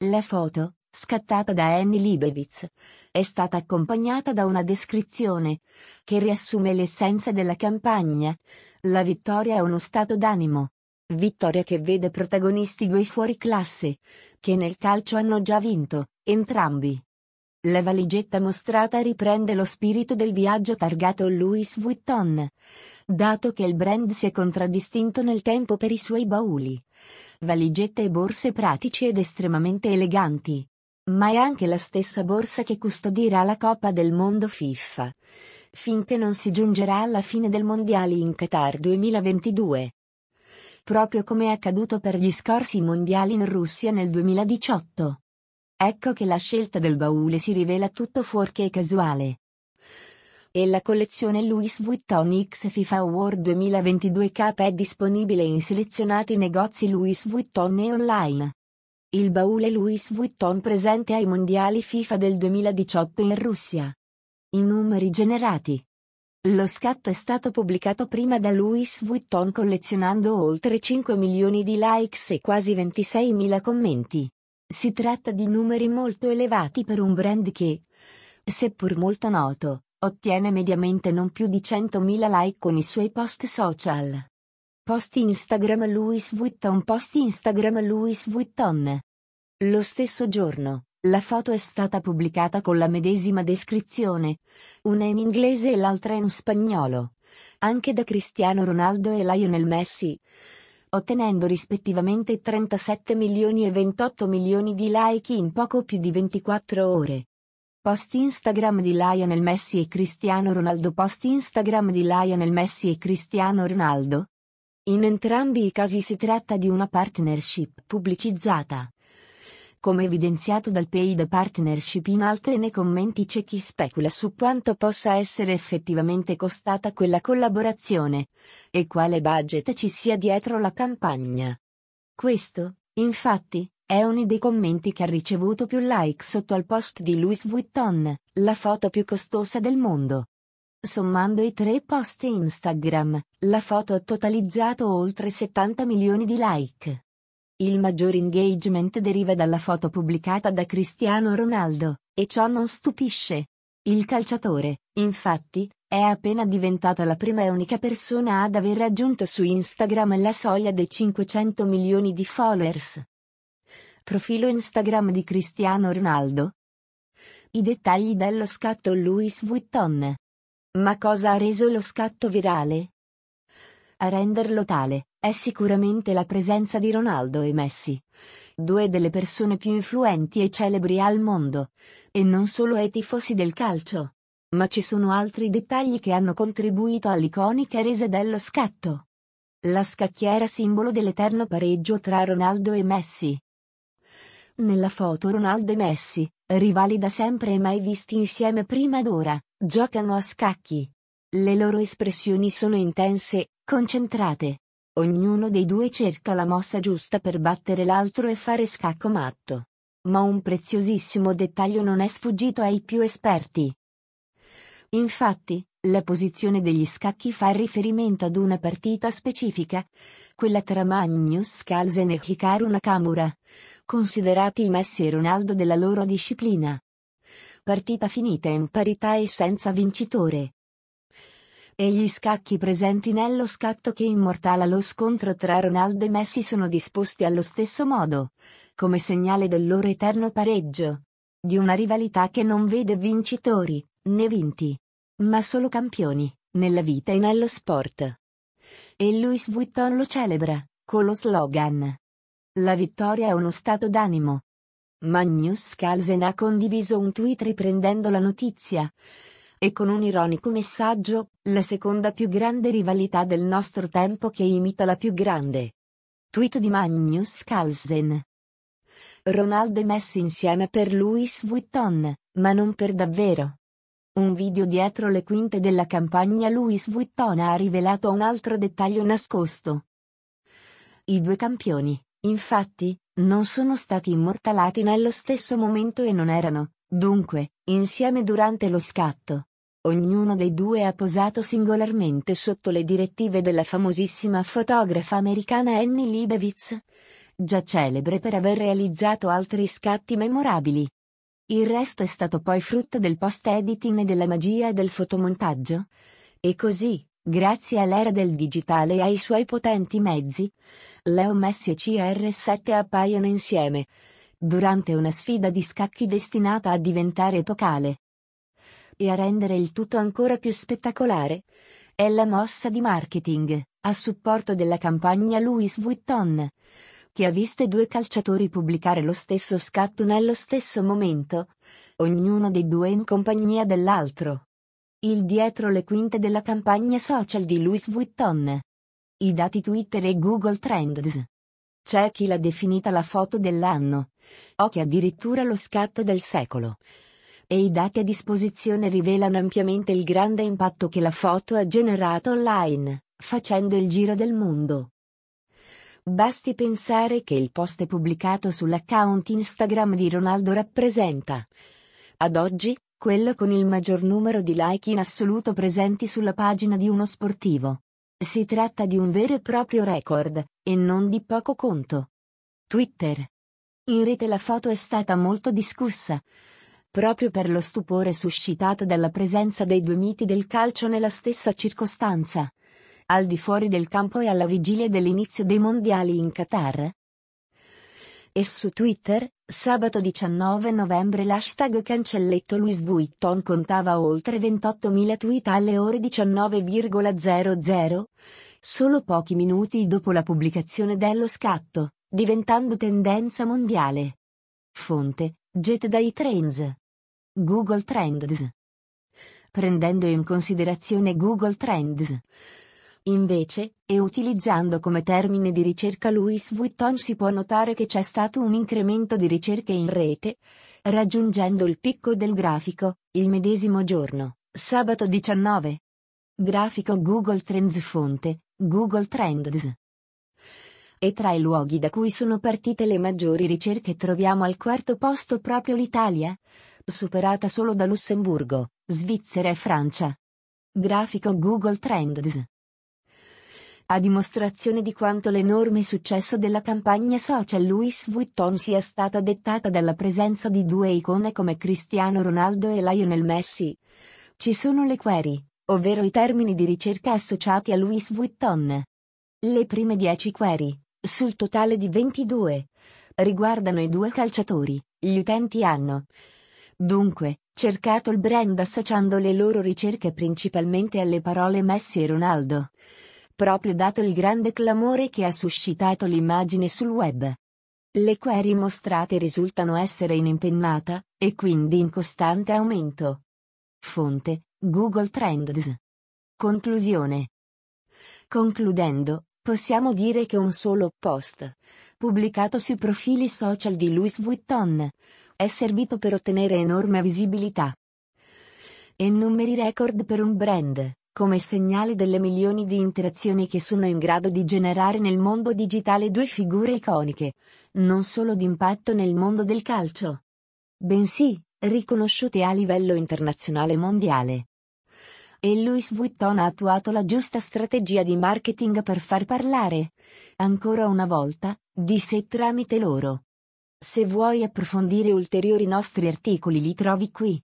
La foto, scattata da Annie Leibovitz, è stata accompagnata da una descrizione che riassume l'essenza della campagna. La vittoria è uno stato d'animo. Vittoria che vede protagonisti due fuori classe, che nel calcio hanno già vinto, entrambi. La valigetta mostrata riprende lo spirito del viaggio targato Louis Vuitton, dato che il brand si è contraddistinto nel tempo per i suoi bauli. Valigette e borse pratici ed estremamente eleganti. Ma è anche la stessa borsa che custodirà la Coppa del Mondo FIFA. Finché non si giungerà alla fine del Mondiali in Qatar 2022. Proprio come è accaduto per gli scorsi mondiali in Russia nel 2018. Ecco che la scelta del baule si rivela tutto fuorché casuale. E la collezione Louis Vuitton X FIFA Award 2022 K è disponibile in selezionati negozi Louis Vuitton e online. Il baule Louis Vuitton presente ai mondiali FIFA del 2018 in Russia. I numeri generati. Lo scatto è stato pubblicato prima da Louis Vuitton collezionando oltre 5 milioni di likes e quasi 26 mila commenti. Si tratta di numeri molto elevati per un brand che, seppur molto noto, ottiene mediamente non più di 100.000 like con i suoi post social. Post Instagram Louis Vuitton Post Instagram Louis Vuitton. Lo stesso giorno, la foto è stata pubblicata con la medesima descrizione, una in inglese e l'altra in spagnolo, anche da Cristiano Ronaldo e Lionel Messi ottenendo rispettivamente 37 milioni e 28 milioni di like in poco più di 24 ore. Post Instagram di Lionel Messi e Cristiano Ronaldo Post Instagram di Lionel Messi e Cristiano Ronaldo? In entrambi i casi si tratta di una partnership pubblicizzata. Come evidenziato dal paid partnership in alto e nei commenti c'è chi specula su quanto possa essere effettivamente costata quella collaborazione e quale budget ci sia dietro la campagna. Questo, infatti, è uno dei commenti che ha ricevuto più like sotto al post di Louis Vuitton, la foto più costosa del mondo. Sommando i tre post Instagram, la foto ha totalizzato oltre 70 milioni di like. Il maggior engagement deriva dalla foto pubblicata da Cristiano Ronaldo, e ciò non stupisce. Il calciatore, infatti, è appena diventata la prima e unica persona ad aver raggiunto su Instagram la soglia dei 500 milioni di followers. Profilo Instagram di Cristiano Ronaldo? I dettagli dello scatto Louis Vuitton. Ma cosa ha reso lo scatto virale? A renderlo tale, è sicuramente la presenza di Ronaldo e Messi, due delle persone più influenti e celebri al mondo, e non solo ai tifosi del calcio. Ma ci sono altri dettagli che hanno contribuito all'iconica resa dello scatto. La scacchiera simbolo dell'eterno pareggio tra Ronaldo e Messi. Nella foto Ronaldo e Messi, rivali da sempre e mai visti insieme prima d'ora, giocano a scacchi. Le loro espressioni sono intense, concentrate, Ognuno dei due cerca la mossa giusta per battere l'altro e fare scacco matto. Ma un preziosissimo dettaglio non è sfuggito ai più esperti. Infatti, la posizione degli scacchi fa riferimento ad una partita specifica, quella tra Magnus Carlsen e Hikaru Nakamura, considerati i Messi e Ronaldo della loro disciplina. Partita finita in parità e senza vincitore e gli scacchi presenti nello scatto che immortala lo scontro tra Ronaldo e Messi sono disposti allo stesso modo, come segnale del loro eterno pareggio. Di una rivalità che non vede vincitori, né vinti, ma solo campioni, nella vita e nello sport. E Louis Vuitton lo celebra, con lo slogan. La vittoria è uno stato d'animo. Magnus Carlsen ha condiviso un tweet riprendendo la notizia, e con un ironico messaggio, la seconda più grande rivalità del nostro tempo che imita la più grande. Tweet di Magnus Carlsen. Ronaldo e Messi insieme per Louis Vuitton, ma non per davvero. Un video dietro le quinte della campagna Louis Vuitton ha rivelato un altro dettaglio nascosto. I due campioni, infatti, non sono stati immortalati nello stesso momento e non erano, dunque, insieme durante lo scatto. Ognuno dei due ha posato singolarmente sotto le direttive della famosissima fotografa americana Annie Leibovitz. già celebre per aver realizzato altri scatti memorabili. Il resto è stato poi frutto del post-editing e della magia del fotomontaggio. E così, grazie all'era del digitale e ai suoi potenti mezzi, Leo Messi e CR7 appaiono insieme, durante una sfida di scacchi destinata a diventare epocale. E a rendere il tutto ancora più spettacolare, è la mossa di marketing, a supporto della campagna Louis Vuitton, che ha visto due calciatori pubblicare lo stesso scatto nello stesso momento, ognuno dei due in compagnia dell'altro. Il dietro le quinte della campagna social di Louis Vuitton. I dati Twitter e Google Trends. C'è chi l'ha definita la foto dell'anno, o che addirittura lo scatto del secolo. E i dati a disposizione rivelano ampiamente il grande impatto che la foto ha generato online, facendo il giro del mondo. Basti pensare che il post pubblicato sull'account Instagram di Ronaldo rappresenta, ad oggi, quello con il maggior numero di like in assoluto presenti sulla pagina di uno sportivo. Si tratta di un vero e proprio record, e non di poco conto. Twitter. In rete la foto è stata molto discussa, proprio per lo stupore suscitato dalla presenza dei due miti del calcio nella stessa circostanza, al di fuori del campo e alla vigilia dell'inizio dei mondiali in Qatar. E su Twitter, sabato 19 novembre l'hashtag cancelletto Louis Vuitton contava oltre 28.000 tweet alle ore 19,00, solo pochi minuti dopo la pubblicazione dello scatto, diventando tendenza mondiale. Fonte, Jet dai Trends. Google Trends. Prendendo in considerazione Google Trends, Invece, e utilizzando come termine di ricerca Louis Vuitton si può notare che c'è stato un incremento di ricerche in rete, raggiungendo il picco del grafico, il medesimo giorno, sabato 19. Grafico Google Trends fonte, Google Trends. E tra i luoghi da cui sono partite le maggiori ricerche troviamo al quarto posto proprio l'Italia, superata solo da Lussemburgo, Svizzera e Francia. Grafico Google Trends a dimostrazione di quanto l'enorme successo della campagna social Louis Vuitton sia stata dettata dalla presenza di due icone come Cristiano Ronaldo e Lionel Messi. Ci sono le query, ovvero i termini di ricerca associati a Louis Vuitton. Le prime 10 query, sul totale di 22, riguardano i due calciatori, gli utenti hanno. Dunque, cercato il brand associando le loro ricerche principalmente alle parole Messi e Ronaldo proprio dato il grande clamore che ha suscitato l'immagine sul web. Le query mostrate risultano essere in impennata, e quindi in costante aumento. Fonte, Google Trends. Conclusione. Concludendo, possiamo dire che un solo post, pubblicato sui profili social di Louis Vuitton, è servito per ottenere enorme visibilità e numeri record per un brand, come segnale delle milioni di interazioni che sono in grado di generare nel mondo digitale due figure iconiche, non solo d'impatto nel mondo del calcio, bensì riconosciute a livello internazionale mondiale. E Louis Vuitton ha attuato la giusta strategia di marketing per far parlare, ancora una volta, di sé tramite loro. Se vuoi approfondire ulteriori nostri articoli li trovi qui.